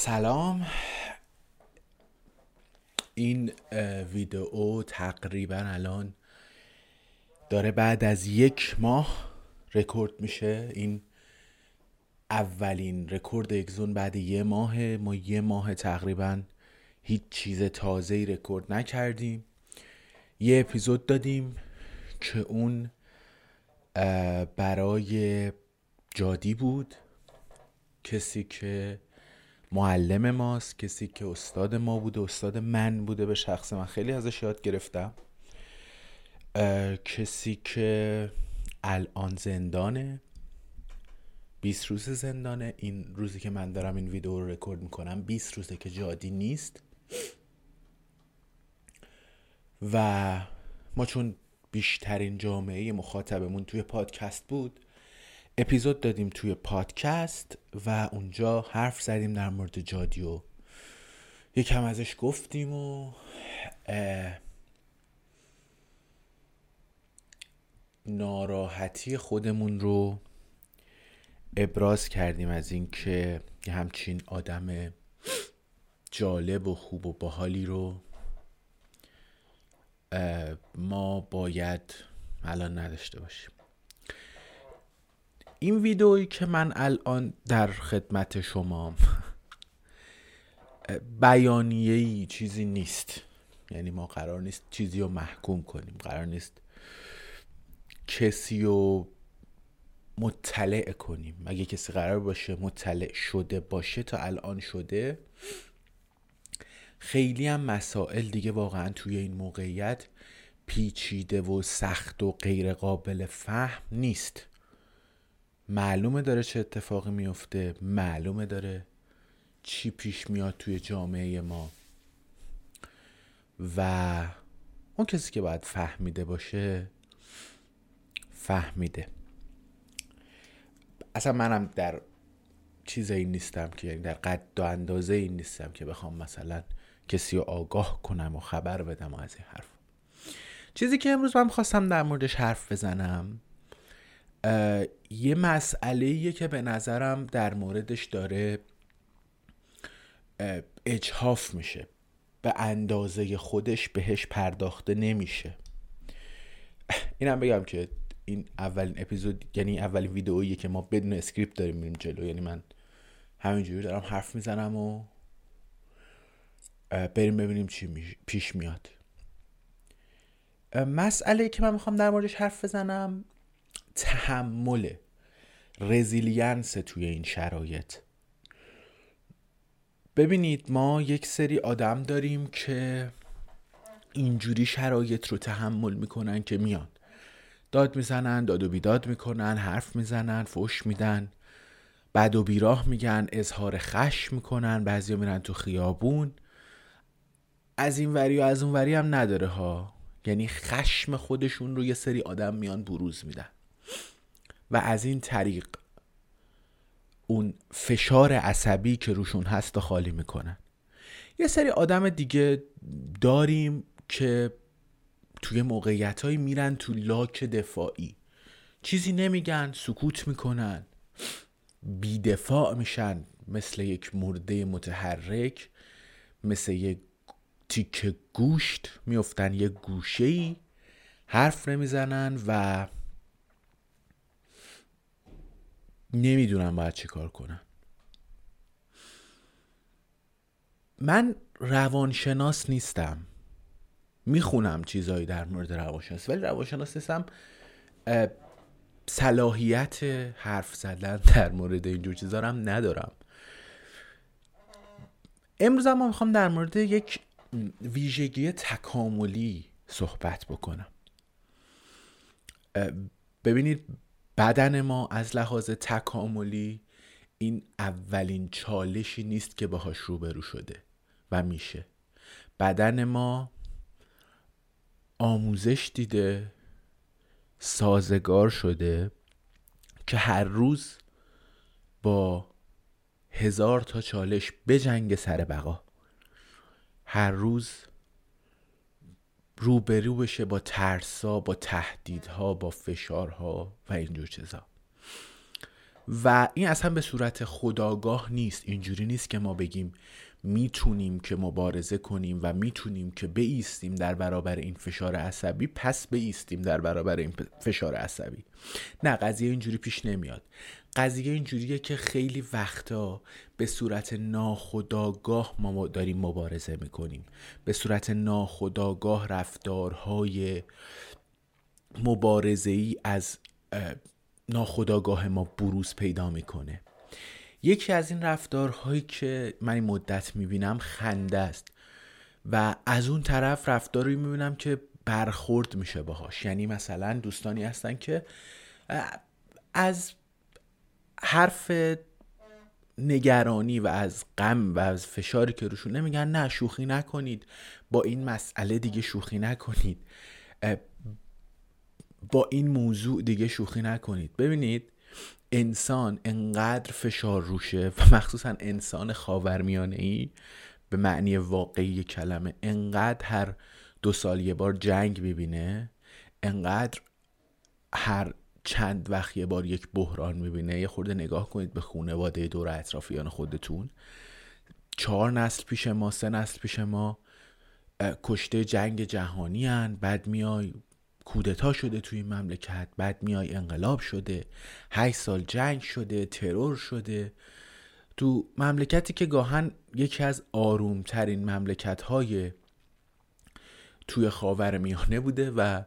سلام. این ویدئو تقریبا الان داره بعد از یک ماه رکورد میشه. این اولین رکورد اگزون بعد یه ماه. ما یه ماه تقریبا هیچ چیز تازه رکورد نکردیم. یه اپیزود دادیم که اون برای جادی بود. کسی که معلم ماست کسی که استاد ما بوده استاد من بوده به شخص من. خیلی ازش یاد گرفتم. کسی که الان زندانه. 20 روز زندانه. این روزی که من دارم این ویدیو رو رکورد می‌کنم 20 روزه که جادی نیست. و ما چون بیشترین جامعه مخاطبمون توی پادکست بود اپیزود دادیم توی پادکست و اونجا حرف زدیم در مورد جادی و یکم ازش گفتیم و ناراحتی خودمون رو ابراز کردیم از اینکه همچین آدم جالب و خوب و باحالی رو ما باید الان نداشته باشیم. این ویدئویی که من الان در خدمت شما بیانیه چیزی نیست. یعنی ما قرار نیست چیزی رو محکوم کنیم. قرار نیست کسی رو مطلع کنیم. اگه کسی قرار باشه مطلع شده باشه تا الان شده؟ خیلی هم مسائل دیگه واقعا توی این موقعیت پیچیده و سخت و غیر قابل فهم نیست. معلومه داره چه اتفاقی میفته معلومه داره چی پیش میاد توی جامعه ما. و اون کسی که باید فهمیده باشه فهمیده. اصلا منم در چیز این نیستم که یعنی در قد و اندازه این نیستم که بخوام مثلا کسی رو آگاه کنم و خبر بدم و از این حرف. چیزی که امروز من خواستم در موردش حرف بزنم یه مسئله که به نظرم در موردش داره اجهاف میشه. به اندازه خودش بهش پرداخته نمیشه. اینم بگم که این اولین اپیزود یعنی اولین ویدئویی که ما بدون script داریم میریم جلو. یعنی من همینجوری دارم حرف می‌زنم و بریم ببینیم چی پیش میاد. مسئله که من می‌خوام در موردش حرف بزنم تحمل resilience توی این شرایط. ببینید ما یک سری آدم داریم که اینجوری شرایط رو تحمل می‌کنن که میان. داد می‌زنن داد و بیداد می‌کنن حرف می‌زنن فش میدن بد و بیراه میگن اظهار خشم می‌کنن بعضی میرن تو خیابون. از این وری و از اون وری هم نداره ها. یعنی خشم خودشون رو یه سری آدم میان بروز میدن. و از این طریق اون فشار عصبی که روشون هست و خالی می‌کنن. یه سری آدم دیگه داریم که توی موقعیت میرن تو لاک دفاعی. چیزی نمیگن سکوت می‌کنن بیدفاع میشن مثل یک مرده متحرک مثل یک تیک گوشت میفتن یک گوشه حرف نمی‌زنن و نمی‌دونم باید چه کار کنن من روانشناس نیستم. می‌خونم چیزهایی در مورد روانشناس ولی روانشناس نیستم. صلاحیت حرف زدن در مورد اینجور چیزا هم ندارم. امروز ما می‌خوام در مورد یک ویژگی تکاملی صحبت بکنم. ببینید بدن ما از لحاظ تکاملی این اولین چالشی نیست که باهاش روبرو شده و میشه. بدن ما آموزش دیده سازگار شده که هر روز با هزار تا چالش بجنگ سر بقا. هر روز روبرو بشه با ترسا با تهدیدها با فشارها و اینجور چیزا. و این اصلا به صورت خداگاه نیست. اینجوری نیست که ما بگیم می‌تونیم که مبارزه کنیم و می‌تونیم که بیستیم در برابر این فشار عصبی پس بیستیم در برابر این فشار عصبی. نه قضیه اینجوری پیش نمیاد. قضیه اینجوریه که خیلی وقتا به صورت ناخداگاه ما داریم مبارزه می‌کنیم. به صورت ناخداگاه رفتارهای مبارزه ای از ناخداگاه ما بروز پیدا می‌کنه. یکی از این رفتارهایی که من این مدت می‌بینم خنده است. و از اون طرف رفتاری می‌بینم که برخورد میشه باهاش. یعنی مثلا دوستانی هستن که از حرف نگرانی و از غم و از فشاری که روشون نمیگن نه شوخی نکنید. با این مسئله دیگه شوخی نکنید. با این موضوع دیگه شوخی نکنید. ببینید انسان انقدر فشار روشه و مخصوصا انسان خاورمیانه ای به معنی واقعی کلمه انقدر هر دو سال یه بار جنگ ببینه انقدر هر چند وقت یه بار یک بحران می‌بینه. یه خورده نگاه کنید به خونواده دور اطرافیان خودتون. چهار نسل پیش ما سه نسل پیش ما کشته جنگ جهانی هن. بعد میای کودتا شده توی مملکت بعد میای انقلاب شده هشت سال جنگ شده ترور شده. تو مملکتی که گاهن یکی از آرومترین مملکت های توی خاور میانه بوده و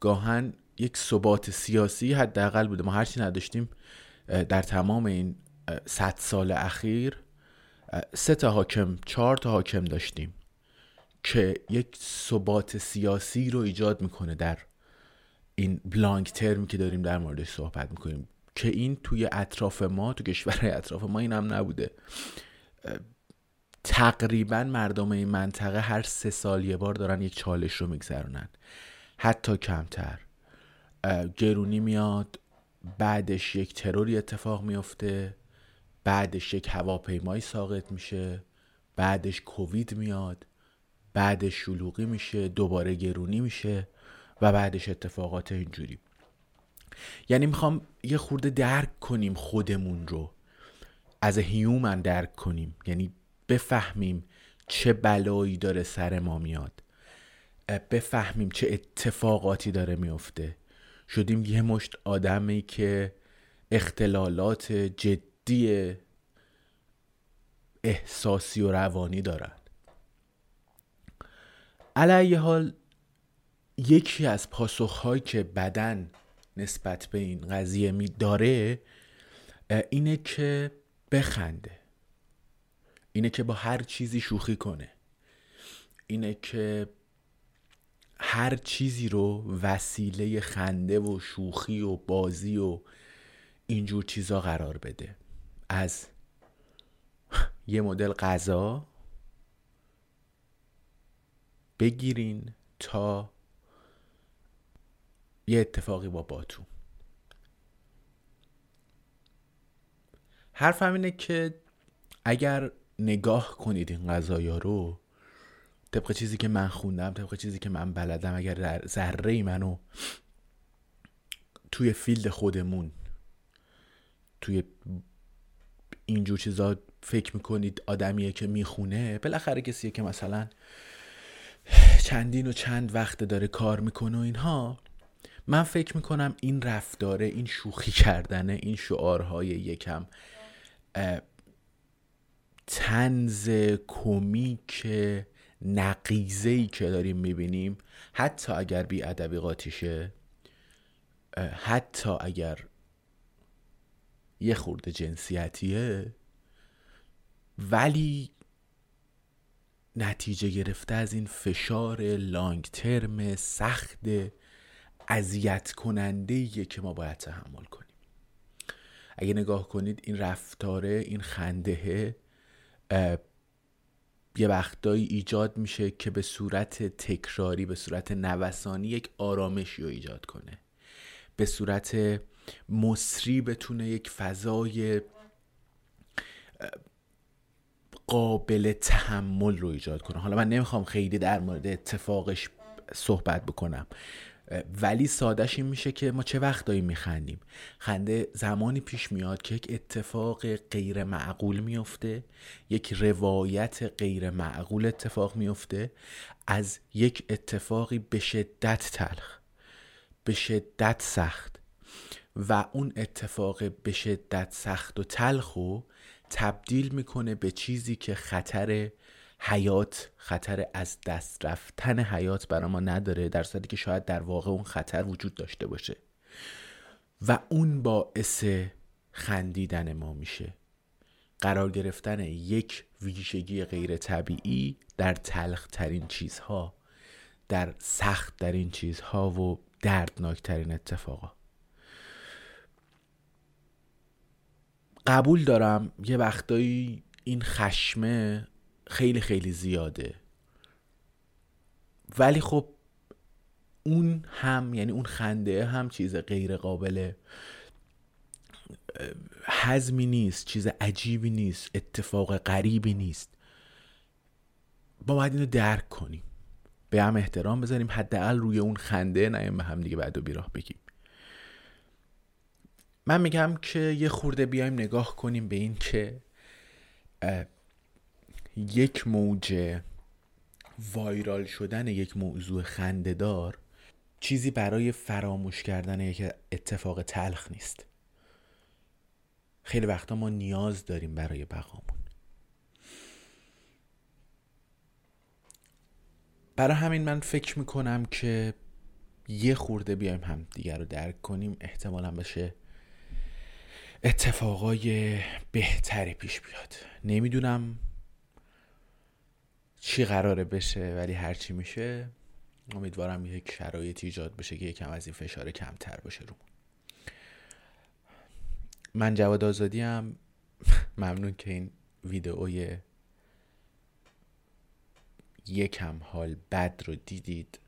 گاهن یک ثبات سیاسی حداقل بوده. ما هرچی نداشتیم در تمام این صد سال اخیر سه تا حاکم چهار تا حاکم داشتیم که یک ثبات سیاسی رو ایجاد می‌کنه در این بلانک ترمی که داریم در موردش صحبت می‌کنیم که این توی اطراف ما تو کشور اطراف ما این هم نبوده. تقریبا مردم این منطقه هر سه سال یه بار دارن یک چالش رو میگذرونن. حتی کمتر. گرونی میاد بعدش یک تروری اتفاق میفته بعدش یک هواپیمایی ساقط میشه بعدش کووید میاد بعد شلوغی میشه دوباره گرونی میشه. و بعدش اتفاقات اینجوری. یعنی می‌خوام یه خورده درک کنیم خودمون رو. از هیومن درک کنیم. یعنی بفهمیم چه بلایی داره سر ما میاد. بفهمیم چه اتفاقاتی داره میفته. شدیم یه مشت آدمی که اختلالات جدی احساسی و روانی دارن. علیه حال یکی از پاسخهایی که بدن نسبت به این قضیه می داره اینه که بخنده. اینه که با هر چیزی شوخی کنه. اینه که هر چیزی رو وسیله خنده و شوخی و بازی و اینجور چیزا قرار بده. از یه مدل غذا بگیرین تا یه اتفاقی با باتون حرفم اینه که اگر نگاه کنید این غذایا رو طبق چیزی که من خوندم طبق چیزی که من بلدم اگر ذره منو توی فیلد خودمون توی اینجور چیزا فکر می‌کنید آدمیه که می‌خونه بالاخره کسیه که مثلا چندین و چند وقت داره کار می‌کنه و اینها من فکر می‌کنم این رفتاره این شوخی کردنه این شعارهای یکم تنز کمیک نقیزه ای که داریم می‌بینیم حتی اگر بی ادبی قاطیشه حتی اگر یه خورده جنسیتیه ولی نتیجه گرفته از این فشار لانگ ترم سخت اذیت کننده که ما باید تحمل کنیم. اگه نگاه کنید این رفتاره این خنده یه وقتایی ایجاد میشه که به صورت تکراری به صورت نوسانی یک آرامشی رو ایجاد کنه. به صورت مصری بتونه یک فضای قابل تحمل رو ایجاد کنه. حالا من نمی‌خوام خیلی در مورد اتفاقش صحبت بکنم. ولی سادش این میشه که ما چه وقتایی میخندیم. خنده زمانی پیش میاد که یک اتفاق غیر معقول میفته یک روایت غیر معقول اتفاق میفته از یک اتفاقی به شدت تلخ به شدت سخت و اون اتفاق به شدت سخت و تلخ و تبدیل می‌کنه به چیزی که خطر حیات خطر از دست رفتن حیات برای ما نداره در صورتی که شاید در واقع اون خطر وجود داشته باشه. و اون باعث خندیدن ما میشه. قرار گرفتن یک ویژگی غیر طبیعی در تلخ ترین چیزها در سخت در این چیزها و دردناک ترین اتفاقا. قبول دارم یه وقتایی این خشمه خیلی خیلی زیاده. ولی خب اون هم یعنی اون خنده هم چیز غیر قابل حزمی نیست چیز عجیبی نیست اتفاق غریبی نیست. با باید اینو درک کنیم. به هم احترام بذاریم حداقل روی اون خنده نیم به هم دیگه بعد و بیراه بگیم. من میگم که یه خورده بیایم نگاه کنیم به این که یک موج وایرال شدن یک موضوع خندهدار چیزی برای فراموش کردن یک اتفاق تلخ نیست. خیلی وقتا ما نیاز داریم برای بقامون. برای همین من فکر می‌کنم که یه خورده بیایم هم دیگر رو درک کنیم احتمالا بشه اتفاقای بهتری پیش بیاد. نمی‌دونم چی قراره بشه ولی هرچی میشه امیدوارم یک شرایطی ایجاد بشه که یکم از این فشار کمتر باشه رو. من جواد آزادی هم ممنون که این ویدئوی یکم حال بد رو دیدید.